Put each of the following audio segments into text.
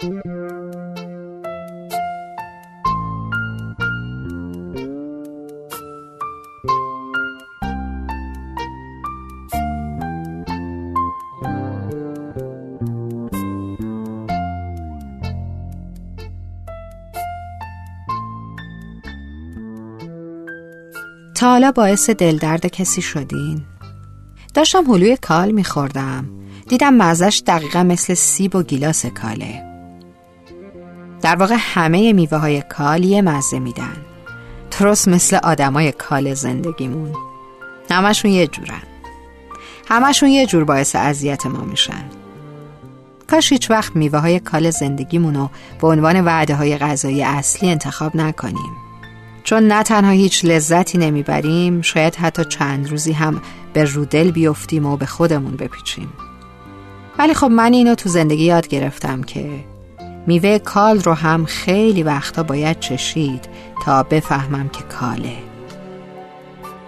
تا حالا باعث دلدرد کسی شدین؟ داشتم هلوی کال میخوردم دیدم مزش دقیقا مثل سیب و گیلاس کاله در واقع همه میوه های کال یه مزه میدن. درست مثل آدمای کال زندگیمون. همشون یه جورن. همشون یه جور باعث اذیت ما میشن. کاش هیچ وقت میوه های کال زندگیمونو به عنوان وعده های غذایی اصلی انتخاب نکنیم. چون نه تنها هیچ لذتی نمی‌بریم شاید حتی چند روزی هم به رودل بیفتیم و به خودمون بپیچیم. ولی خب من اینو تو زندگی یاد گرفتم که میوه کال رو هم خیلی وقتا باید چشید تا بفهمم که کاله.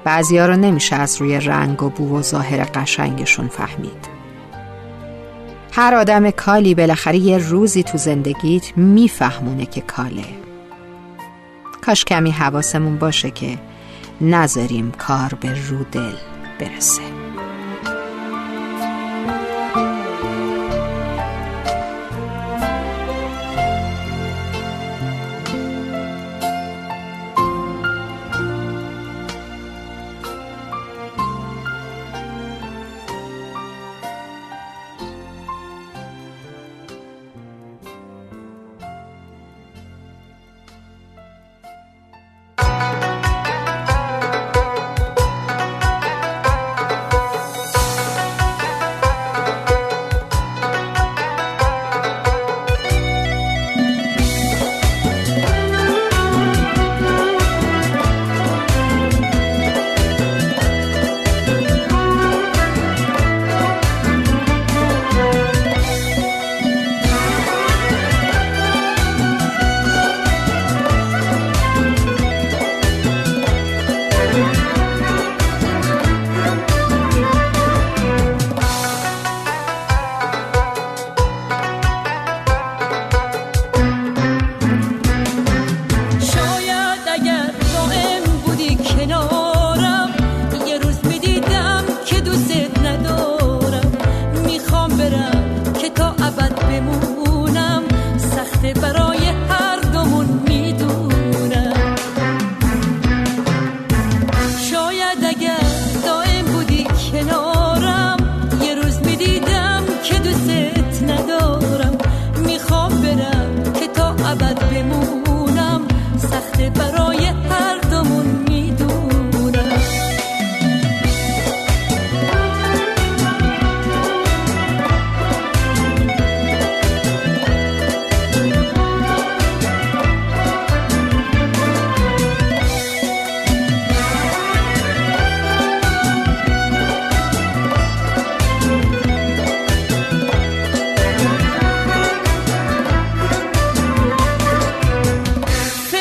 بعضی رو نمیشه از روی رنگ و بو و ظاهر قشنگشون فهمید. هر آدم کالی بالاخره یه روزی تو زندگیت میفهمونه که کاله. کاش کمی حواسمون باشه که نذاریم کار به رو دل برسه.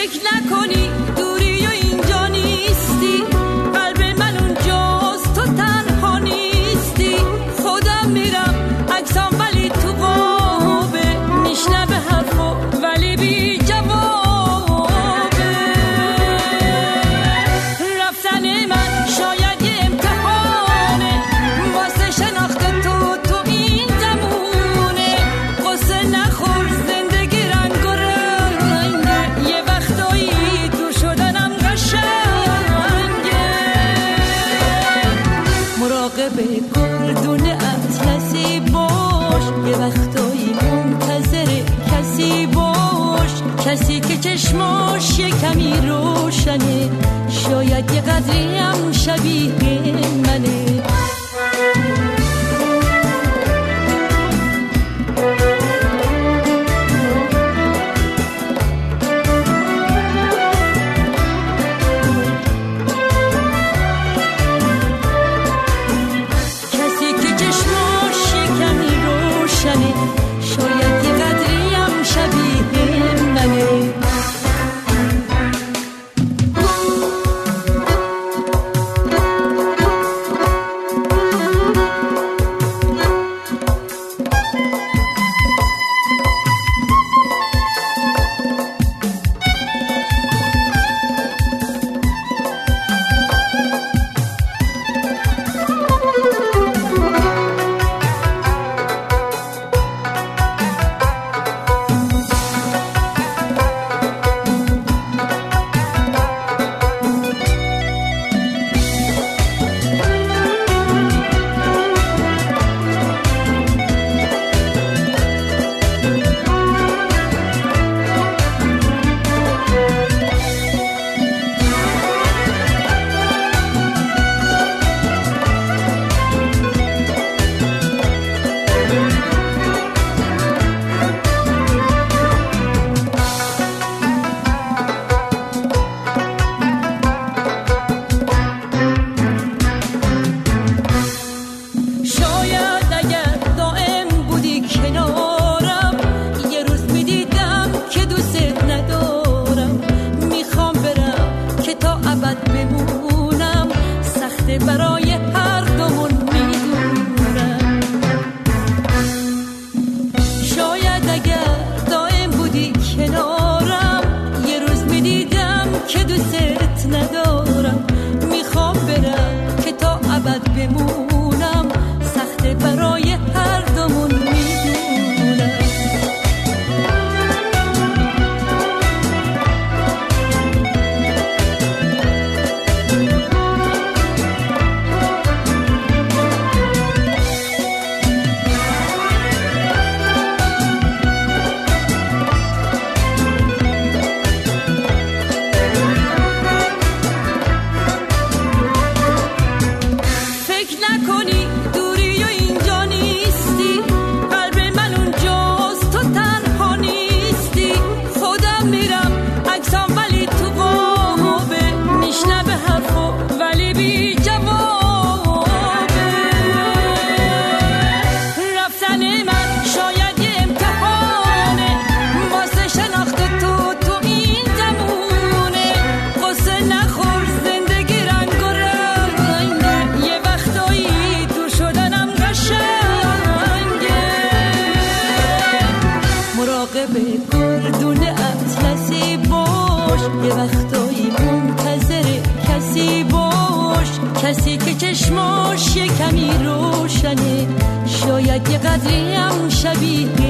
فکر نکنی کسی که کمی روشنه. شاید یه قدری هم شبیه منه. برای هر چشماش کمی روشنه. شاید یه قدری هم شبیه